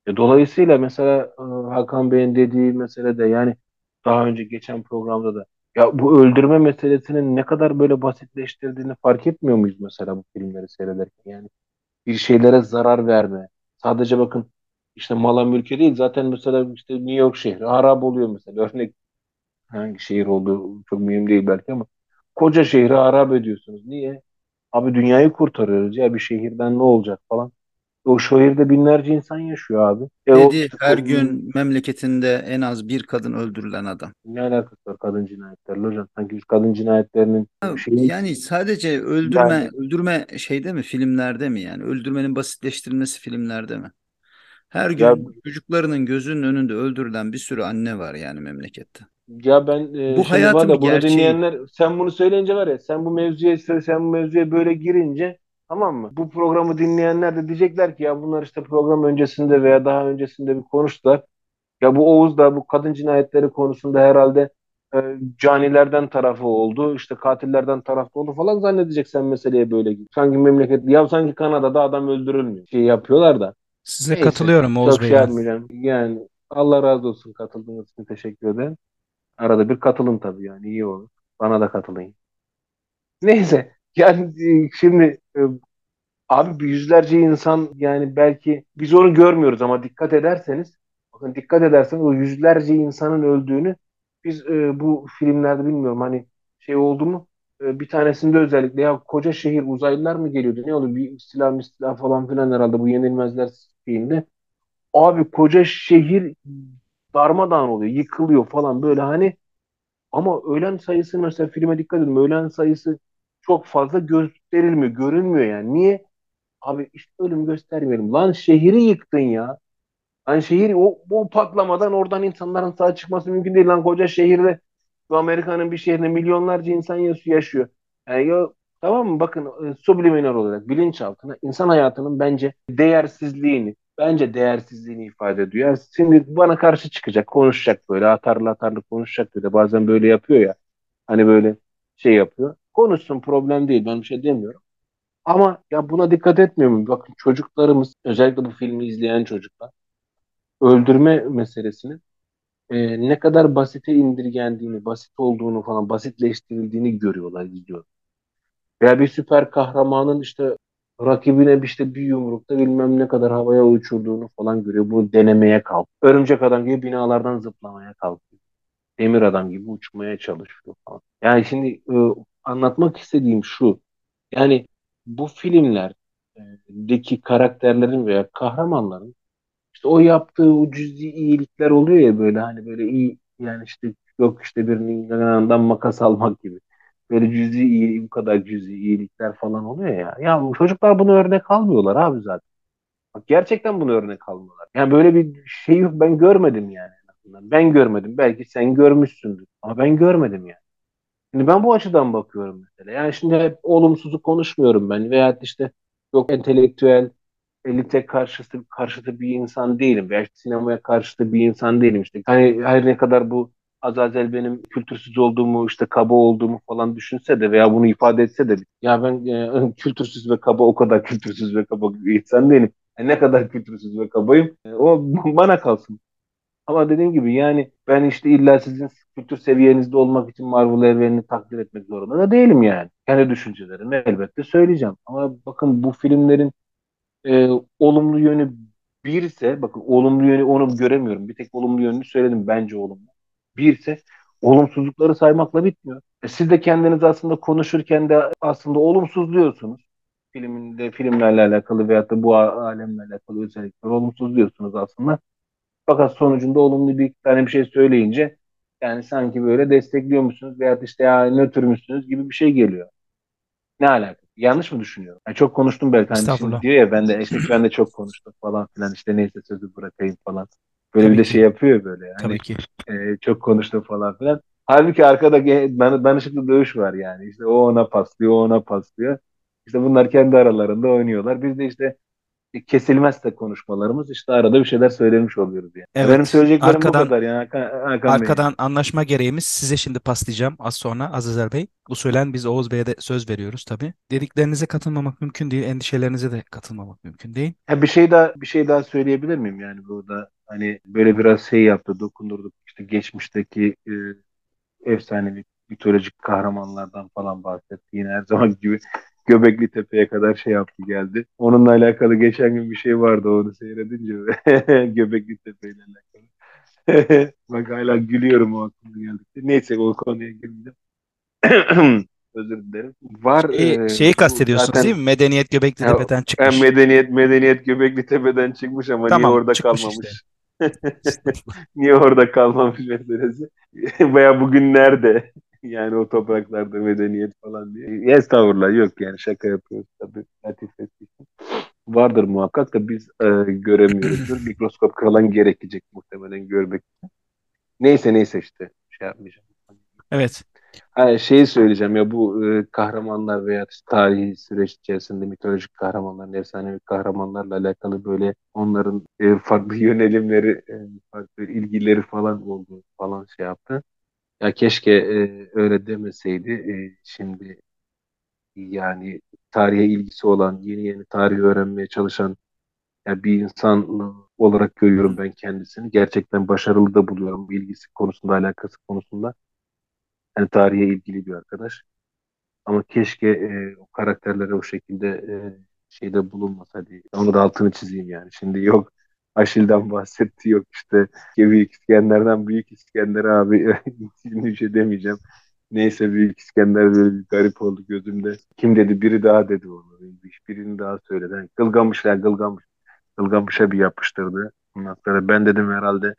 [SPEAKER 5] E, dolayısıyla mesela e, Hakan Bey'in dediği mesele de yani daha önce geçen programda da ya bu öldürme meselesinin ne kadar böyle basitleştirdiğini fark etmiyor muyuz mesela bu filmleri seyrederken? Yani bir şeylere zarar verme. Sadece bakın işte mala mülke değil zaten mesela işte New York şehri harap oluyor mesela. Örnek hangi şehir olduğu çok mühim değil belki ama koca şehri harap ediyorsunuz. Niye? Abi dünyayı kurtarıyoruz ya bir şehirden ne olacak falan. O şehirde binlerce insan yaşıyor abi. E o
[SPEAKER 4] Dedi
[SPEAKER 5] işte
[SPEAKER 4] her
[SPEAKER 5] ko-
[SPEAKER 4] gün memleketinde en az bir kadın öldürülen adam.
[SPEAKER 5] ne alakası var kadın cinayetlerle hocam? Sanki biz kadın cinayetlerinin şeyi
[SPEAKER 4] Yani sadece öldürme
[SPEAKER 5] Yani-
[SPEAKER 4] öldürme şeyde mi filmlerde mi yani öldürmenin basitleştirilmesi filmlerde mi? Her gün
[SPEAKER 5] Ya-
[SPEAKER 4] çocuklarının gözünün önünde öldürülen bir sürü anne var yani memlekette.
[SPEAKER 5] Ya ben e,
[SPEAKER 4] Bu
[SPEAKER 5] şimdi
[SPEAKER 4] hayatın bir
[SPEAKER 5] bunu
[SPEAKER 4] gerçeği.
[SPEAKER 5] dinleyenler sen bunu söyleyince var ya sen bu mevzuya sen bu mevzuya böyle girince tamam mı? Bu programı dinleyenler de diyecekler ki ya bunlar işte program öncesinde veya daha öncesinde bir konuştular. Ya bu Oğuz da bu kadın cinayetleri konusunda herhalde e, canilerden tarafı oldu. işte katillerden tarafı oldu falan zannedecek sen meseleye böyle. Sanki memleket ya sanki Kanada'da adam öldürülmüyor. Şey yapıyorlar da.
[SPEAKER 3] Size
[SPEAKER 5] Neyse,
[SPEAKER 3] katılıyorum Oğuz
[SPEAKER 5] yapmayacağım. Yani Allah razı olsun katıldığınız için teşekkür ederim. Arada bir katılın tabii yani iyi olur. Bana da katılın. Neyse yani e, şimdi e, abi yüzlerce insan yani belki biz onu görmüyoruz ama dikkat ederseniz bakın dikkat ederseniz o yüzlerce insanın öldüğünü biz e, bu filmlerde bilmiyorum hani şey oldu mu E, bir tanesinde özellikle ya koca şehir uzaylılar mı geliyordu ne oldu bir silah silah falan filan herhalde bu yenilmezler filminde abi koca şehir darmadağın oluyor yıkılıyor falan böyle hani ama ölen sayısı mesela filme dikkat edin. Ölen sayısı çok fazla gösterilmiyor, görünmüyor yani. Niye? Abi işte ölüm göstermeyelim. Lan şehri yıktın ya. Lan şehir o, o patlamadan oradan insanların sağ çıkması mümkün değil. Lan koca şehirde bu Amerika'nın bir şehrinde milyonlarca insan yaş- yaşıyor. Yani ya, tamam mı? Bakın e, subliminal olarak bilinçaltına insan hayatının bence değersizliğini bence değersizliğini ifade ediyor. Yani şimdi bana karşı çıkacak, konuşacak böyle atarlı atarlı konuşacak böyle. Bazen böyle yapıyor ya. Hani böyle şey yapıyor. Konuşsun problem değil. Ben bir şey demiyorum. Ama ya buna dikkat etmiyor mu? Bakın çocuklarımız özellikle bu filmi izleyen çocuklar öldürme meselesini e, ne kadar basite indirgendiğini, basit olduğunu falan basitleştirildiğini görüyorlar, izliyorlar. Veya bir süper kahramanın işte rakibine işte bir yumrukta bilmem ne kadar havaya uçurduğunu falan görüyor. Bunu denemeye kalk. Örümcek adam gibi binalardan zıplamaya kalkıyor. Demir adam gibi uçmaya çalışıyor falan. Yani şimdi e, anlatmak istediğim şu. Yani bu filmlerdeki karakterlerin veya kahramanların işte o yaptığı o cüzi iyilikler oluyor ya böyle hani böyle iyi yani işte yok işte birinin yanından makas almak gibi. Böyle cüzi iyi bu kadar cüzi iyilikler falan oluyor ya. Ya çocuklar bunu örnek almıyorlar abi zaten. Bak gerçekten bunu örnek almıyorlar. Yani böyle bir şey yok ben görmedim yani. en. Ben görmedim. Belki sen görmüşsündür. Ama ben görmedim yani. Şimdi ben bu açıdan bakıyorum mesela. Yani şimdi hep olumsuzu konuşmuyorum ben. Veya işte yok entelektüel elite karşıtı, karşıtı bir insan değilim. Veya işte sinemaya karşıtı bir insan değilim. İşte hani her ne kadar bu Azazel benim kültürsüz olduğumu, işte kaba olduğumu falan düşünse de veya bunu ifade etse de ya ben e, kültürsüz ve kaba o kadar kültürsüz ve kaba bir insan değilim. E, ne kadar kültürsüz ve kabayım e, o bana kalsın. Ama dediğim gibi yani ben işte illa sizin kültür seviyenizde olmak için Marvel evrenini takdir etmek zorunda da değilim yani. Kendi düşüncelerimi elbette söyleyeceğim. Ama bakın bu filmlerin e, olumlu yönü birse, bakın olumlu yönü onu göremiyorum. Bir tek olumlu yönünü söyledim bence olumlu. Birse olumsuzlukları saymakla bitmiyor. E, siz de kendiniz aslında konuşurken de aslında olumsuzluyorsunuz. Filminde, filmlerle alakalı veyahut da bu alemle alakalı özellikler olumsuzluyorsunuz aslında. Fakat sonucunda olumlu bir tane bir şey söyleyince yani sanki böyle destekliyor musunuz veyahut işte ya nötr müsünüz gibi bir şey geliyor. Ne alaka? Yanlış mı düşünüyorum? Yani çok konuştum belki. Hani şimdi diyor ya ben de işte ben de çok konuştum falan filan işte neyse sözü bırakayım falan. Böyle
[SPEAKER 3] Tabii
[SPEAKER 5] bir de
[SPEAKER 3] ki.
[SPEAKER 5] şey yapıyor böyle yani.
[SPEAKER 3] Tabii ki.
[SPEAKER 5] e, çok konuştum falan filan. Halbuki arkada dan- danışıklı dövüş var yani. İşte o ona paslıyor, o ona paslıyor. İşte bunlar kendi aralarında oynuyorlar. Biz de işte kesilmezse konuşmalarımız işte arada bir şeyler söylemiş oluyoruz yani.
[SPEAKER 3] Evet,
[SPEAKER 5] Benim söyleyeceklerim
[SPEAKER 3] arkadan-
[SPEAKER 5] bu kadar yani Hakan, Hakan Bey.
[SPEAKER 3] Arkadan anlaşma gereğimiz size şimdi paslayacağım az sonra Azizer Bey. Usulen biz Oğuz Bey'e de söz veriyoruz tabii. Dediklerinize katılmamak mümkün değil, endişelerinize de katılmamak mümkün değil.
[SPEAKER 5] Ha, bir şey daha bir şey daha söyleyebilir miyim yani burada hani böyle biraz şey yaptı dokundurduk işte geçmişteki e, efsanevi mitolojik kahramanlardan falan bahsetti yine her zaman gibi Göbekli Tepe'ye kadar şey yaptı geldi. Onunla alakalı geçen gün bir şey vardı onu seyredince Göbekli Tepe ile alakalı. Bak hala gülüyorum o aklıma geldikçe. Neyse o konuya girmeyeceğim. Özür dilerim. Var
[SPEAKER 3] Şeyi,
[SPEAKER 5] e,
[SPEAKER 3] şeyi kastediyorsunuz
[SPEAKER 5] zaten-
[SPEAKER 3] değil mi? Medeniyet Göbekli Tepe'den çıkmış.
[SPEAKER 5] medeniyet medeniyet Göbekli Tepe'den çıkmış ama
[SPEAKER 3] Tamam,
[SPEAKER 5] niye orada kalmamış? Niye orada kalmamış meselesi? Veya bugün nerede? Yani o topraklarda medeniyet falan diye. Estağfurullah yok yani şaka yapıyoruz tabii. Latif ettiği için. Vardır muhakkak da biz e, göremiyoruzdur. Mikroskop falan gerekecek muhtemelen görmek için. Neyse neyse işte şey yapmayacağım.
[SPEAKER 3] Evet.
[SPEAKER 5] Ha, şeyi söyleyeceğim ya bu e, kahramanlar veya tarihi süreç içerisinde mitolojik kahramanların, efsanevi kahramanlarla alakalı böyle onların e, farklı yönelimleri, e, farklı ilgileri falan oldu falan şey yaptı. Ya keşke e, öyle demeseydi. E, şimdi yani tarihe ilgisi olan, yeni yeni tarihi öğrenmeye çalışan ya bir insan olarak görüyorum ben kendisini. Gerçekten başarılı da buluyorum bu ilgisi konusunda, alakası konusunda. Yani tarihe ilgili bir arkadaş. Ama keşke e, o karakterlere o şekilde e, şeyde bulunmasaydı. Onu da altını çizeyim yani. Şimdi yok Aşil'den bahsetti yok işte Büyük İskender'den Büyük İskender abi bir şey demeyeceğim. Neyse Büyük İskender böyle bir garip oldu gözümde. Kim dedi? Biri daha dedi onu. Birini daha söyledi. Yani Gılgamış ya Gılgamış. Gılgamış'a bir yapıştırdı. Ondan ben dedim herhalde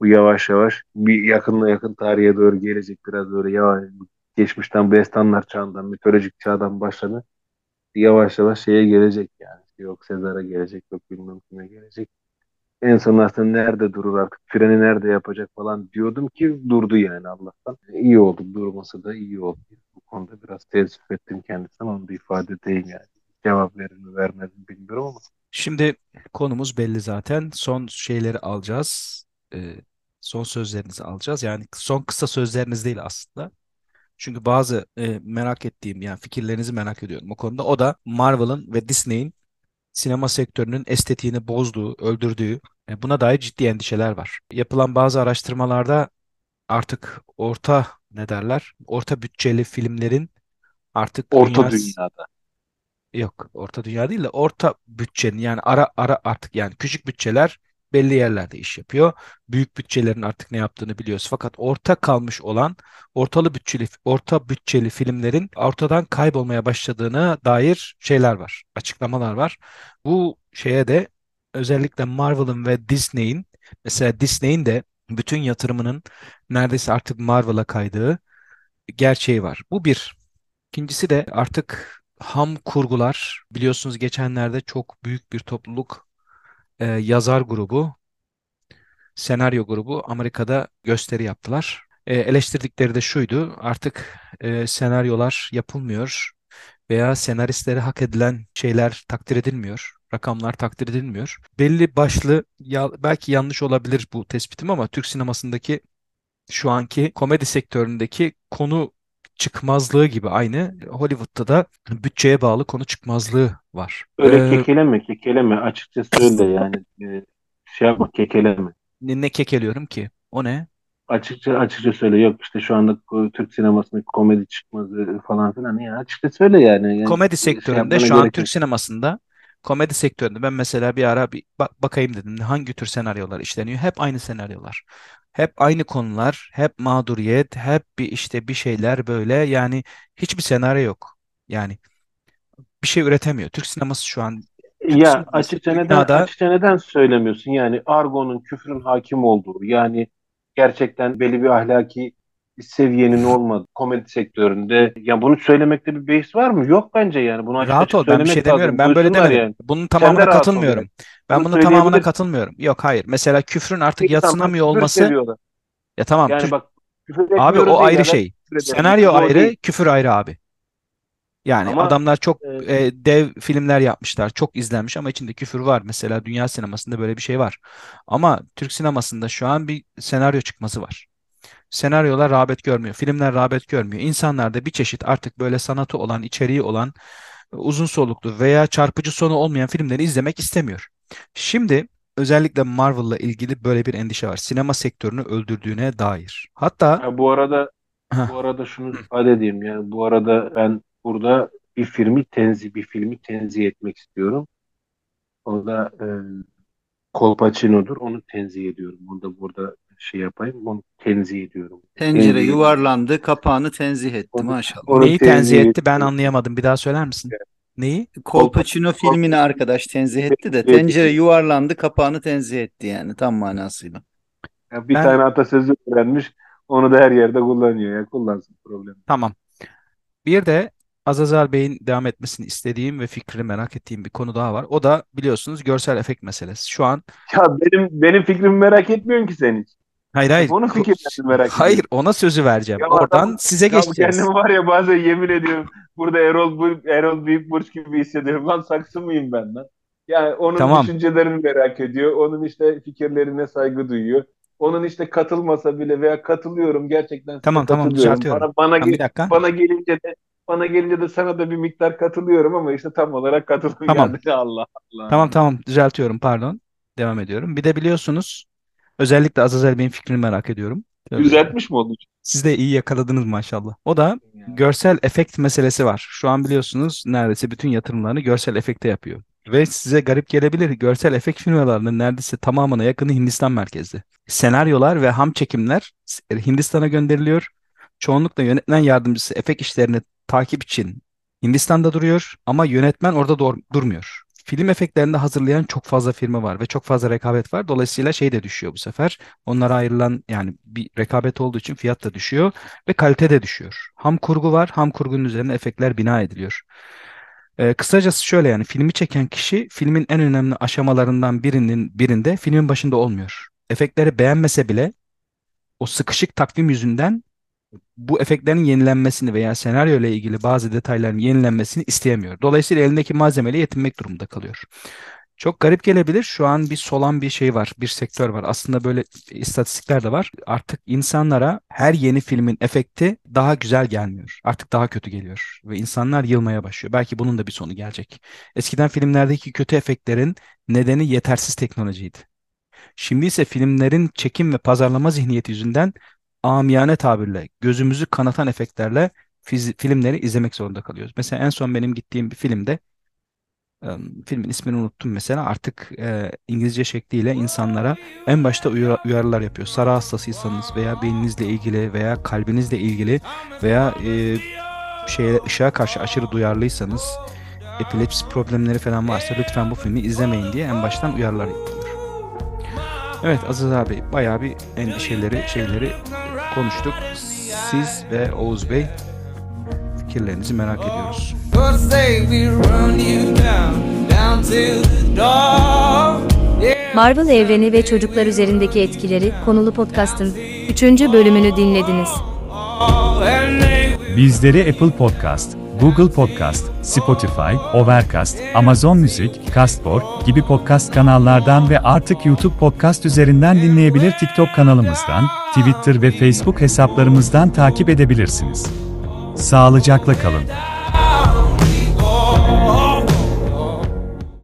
[SPEAKER 5] bu yavaş yavaş bir yakınla yakın tarihe doğru gelecek biraz böyle yavaş geçmişten Bestanlar çağından mitolojik çağdan başladı. Yavaş yavaş şeye gelecek yani. Yok Sezar'a gelecek yok bilmem kime gelecek. En son aslında nerede durur artık freni nerede yapacak falan diyordum ki durdu yani Allah'tan. İyi oldu durması da iyi oldu. Bu konuda biraz teessüf ettim kendisine onu da ifade edeyim yani. Cevap verir mi vermez mi bilmiyorum ama.
[SPEAKER 3] Şimdi konumuz belli zaten. Son şeyleri alacağız. Ee, son sözlerinizi alacağız. Yani son kısa sözleriniz değil aslında. Çünkü bazı e, merak ettiğim yani fikirlerinizi merak ediyorum o konuda. O da Marvel'ın ve Disney'in sinema sektörünün estetiğini bozduğu, öldürdüğü e, buna dair ciddi endişeler var. Yapılan bazı araştırmalarda artık orta ne derler? Orta bütçeli filmlerin artık
[SPEAKER 5] Orta
[SPEAKER 3] dünya
[SPEAKER 5] dünyada.
[SPEAKER 3] Yok, orta dünya değil de orta bütçenin yani ara ara artık yani küçük bütçeler belli yerlerde iş yapıyor. Büyük bütçelerin artık ne yaptığını biliyoruz. Fakat orta kalmış olan ortalı bütçeli orta bütçeli filmlerin ortadan kaybolmaya başladığına dair şeyler var, açıklamalar var. Bu şeye de özellikle Marvel'ın ve Disney'in mesela Disney'in de bütün yatırımının neredeyse artık Marvel'a kaydığı gerçeği var. Bu bir. İkincisi de artık ham kurgular biliyorsunuz geçenlerde çok büyük bir topluluk e, yazar grubu, senaryo grubu Amerika'da gösteri yaptılar. E, eleştirdikleri de şuydu artık e, senaryolar yapılmıyor veya senaristlere hak edilen şeyler takdir edilmiyor. Rakamlar takdir edilmiyor. Belli başlı ya, belki yanlış olabilir bu tespitim ama Türk sinemasındaki şu anki komedi sektöründeki konu çıkmazlığı gibi aynı Hollywood'da da bütçeye bağlı konu çıkmazlığı var.
[SPEAKER 5] Öyle
[SPEAKER 3] Ee,
[SPEAKER 5] kekeleme kekeleme açıkça söyle yani e, şey yapma kekeleme.
[SPEAKER 3] ne, ne kekeliyorum ki? O ne?
[SPEAKER 5] Açıkça açıkça söyle yok işte şu anda Türk sinemasında komedi çıkmazı falan filan ya açıkça söyle yani. Yani
[SPEAKER 3] Komedi
[SPEAKER 5] şey
[SPEAKER 3] sektöründe
[SPEAKER 5] yapmana
[SPEAKER 3] şu an Türk
[SPEAKER 5] yok.
[SPEAKER 3] sinemasında komedi sektöründe ben mesela bir ara bir bak- bakayım dedim hangi tür senaryolar işleniyor? Hep aynı senaryolar. Hep aynı konular, hep mağduriyet, hep bir işte bir şeyler böyle yani hiçbir senaryo yok. Yani bir şey üretemiyor. Türk sineması şu an Türk
[SPEAKER 5] Ya açıkça neden
[SPEAKER 3] dünyada
[SPEAKER 5] açıkça neden söylemiyorsun? Yani argonun, küfrün hakim olduğu, yani gerçekten belli bir ahlaki seviyenin olmadığı komedi sektöründe. Ya bunu söylemekte bir beis var mı? Yok bence yani. Bunu
[SPEAKER 3] rahat ol ben bir şey demiyorum. Ben böyle demedim.
[SPEAKER 5] yani.
[SPEAKER 3] Bunun
[SPEAKER 5] Sen
[SPEAKER 3] tamamına
[SPEAKER 5] ol
[SPEAKER 3] katılmıyorum. Ben
[SPEAKER 5] Bunu
[SPEAKER 3] bunun tamamına katılmıyorum. Yok hayır. Mesela küfrün artık
[SPEAKER 5] küfür
[SPEAKER 3] olması
[SPEAKER 5] seviyorlar.
[SPEAKER 3] ya tamam
[SPEAKER 5] Yani bak küfür
[SPEAKER 3] abi o ayrı şey. Senaryo ayrı,
[SPEAKER 5] değil.
[SPEAKER 3] küfür ayrı abi. Yani
[SPEAKER 5] Ama
[SPEAKER 3] adamlar çok
[SPEAKER 5] e,
[SPEAKER 3] e, dev filmler yapmışlar. Çok izlenmiş ama içinde küfür var. Mesela dünya sinemasında böyle bir şey var. Ama Türk sinemasında şu an bir senaryo çıkması var. Senaryolar rağbet görmüyor. Filmler rağbet görmüyor. İnsanlar da bir çeşit artık böyle sanatı olan, içeriği olan, uzun soluklu veya çarpıcı sonu olmayan filmleri izlemek istemiyor. Şimdi özellikle Marvel'la ilgili böyle bir endişe var. Sinema sektörünü öldürdüğüne dair. Hatta
[SPEAKER 5] ya bu arada
[SPEAKER 3] Heh,
[SPEAKER 5] bu arada şunu ifade edeyim yani bu arada ben burada bir filmi tenzih bir filmi tenzih etmek istiyorum. O da e, Kolpaçino'dur. Onu tenzih ediyorum. Onu da burada şey yapayım. Onu tenzih ediyorum.
[SPEAKER 4] Tencere
[SPEAKER 5] Tenzih ediyorum.
[SPEAKER 4] yuvarlandı, kapağını tenzih etti
[SPEAKER 5] Onu,
[SPEAKER 4] maşallah.
[SPEAKER 5] onu
[SPEAKER 3] neyi tenzih
[SPEAKER 5] tenzih
[SPEAKER 3] etti ben anlayamadım. Bir daha söyler misin? Neyi?
[SPEAKER 4] Kolpaçino filmini arkadaş tenzih etti de tencere yuvarlandı, kapağını tenzih etti yani tam manasıyla.
[SPEAKER 5] Ya bir
[SPEAKER 3] Ben
[SPEAKER 5] tane atasözü öğrenmiş. Onu da her yerde kullanıyor. Ya kullansın problem.
[SPEAKER 3] tamam. Bir de Azazel Bey'in devam etmesini istediğim ve fikrini merak ettiğim bir konu daha var. O da biliyorsunuz görsel efekt meselesi. Şu an
[SPEAKER 5] Ya benim benim fikrimi merak etmiyorsun ki sen hiç.
[SPEAKER 3] Hayır hayır
[SPEAKER 5] onun fikirlerini merak
[SPEAKER 3] hayır
[SPEAKER 5] ediyorsun.
[SPEAKER 3] ona sözü vereceğim.
[SPEAKER 5] Ya
[SPEAKER 3] Oradan
[SPEAKER 5] adam
[SPEAKER 3] size geçeceğiz.
[SPEAKER 5] kendimi var ya bazen yemin ediyorum burada Erol Bu- Erol Büyükburç gibi hissediyorum. Lan saksı mıyım ben lan? Yani onun
[SPEAKER 3] Tamam.
[SPEAKER 5] düşüncelerini merak ediyor. Onun işte fikirlerine saygı duyuyor. Onun işte katılmasa bile veya katılıyorum gerçekten
[SPEAKER 3] Tamam tamam düzeltiyorum.
[SPEAKER 5] Bana bana
[SPEAKER 3] Tamam
[SPEAKER 5] gel- bana gelince de bana gelince de sana da bir miktar katılıyorum ama işte tam olarak katılıyorum
[SPEAKER 3] Tamam.
[SPEAKER 5] yani Allah Allah.
[SPEAKER 3] Tamam tamam düzeltiyorum pardon. Devam ediyorum. Bir de biliyorsunuz özellikle Azazel Bey'in fikrini merak ediyorum. Estağfurullah.
[SPEAKER 5] Düzeltmiş mi oldu?
[SPEAKER 3] Siz de iyi yakaladınız maşallah. O da görsel efekt meselesi var. Şu an biliyorsunuz neredeyse bütün yatırımlarını görsel efekte yapıyor. Ve size garip gelebilir. Görsel efekt firmalarının neredeyse tamamına yakını Hindistan merkezli. Senaryolar ve ham çekimler Hindistan'a gönderiliyor. Çoğunlukla yönetmen yardımcısı efekt işlerini takip için Hindistan'da duruyor ama yönetmen orada dur- durmuyor. Film efektlerini de hazırlayan çok fazla firma var ve çok fazla rekabet var. Dolayısıyla şey de düşüyor bu sefer. Onlara ayrılan yani bir rekabet olduğu için fiyat da düşüyor ve kalite de düşüyor. Ham kurgu var. Ham kurgunun üzerine efektler bina ediliyor. Ee, kısacası şöyle yani filmi çeken kişi filmin en önemli aşamalarından birinin birinde filmin başında olmuyor. Efektleri beğenmese bile o sıkışık takvim yüzünden bu efektlerin yenilenmesini veya senaryo ile ilgili bazı detayların yenilenmesini isteyemiyor. Dolayısıyla elindeki malzemeyle yetinmek durumunda kalıyor. Çok garip gelebilir. Şu an bir solan bir şey var, bir sektör var. Aslında böyle istatistikler de var. Artık insanlara her yeni filmin efekti daha güzel gelmiyor. Artık daha kötü geliyor ve insanlar yılmaya başlıyor. Belki bunun da bir sonu gelecek. Eskiden filmlerdeki kötü efektlerin nedeni yetersiz teknolojiydi. Şimdi ise filmlerin çekim ve pazarlama zihniyeti yüzünden amiyane tabirle gözümüzü kanatan efektlerle filmleri izlemek zorunda kalıyoruz. Mesela en son benim gittiğim bir filmde filmin ismini unuttum mesela artık e, İngilizce şekliyle insanlara en başta uyar- uyarılar yapıyor. Sarı hastasıysanız veya beyninizle ilgili veya kalbinizle ilgili veya e, şeye ışığa karşı aşırı duyarlıysanız epilepsi problemleri falan varsa lütfen bu filmi izlemeyin diye en baştan uyarılar yapılıyor. Evet Aziz abi bayağı bir endişeleri şeyleri konuştuk. Siz ve Oğuz Bey fikirlerinizi merak ediyoruz.
[SPEAKER 1] Marvel evreni ve çocuklar üzerindeki etkileri konulu podcast'ın 3. bölümünü dinlediniz.
[SPEAKER 6] Bizleri Apple Podcast, Google Podcast, Spotify, Overcast, Amazon Müzik, Castbox gibi podcast kanallardan ve artık YouTube Podcast üzerinden dinleyebilir TikTok kanalımızdan, Twitter ve Facebook hesaplarımızdan takip edebilirsiniz. Sağlıcakla kalın.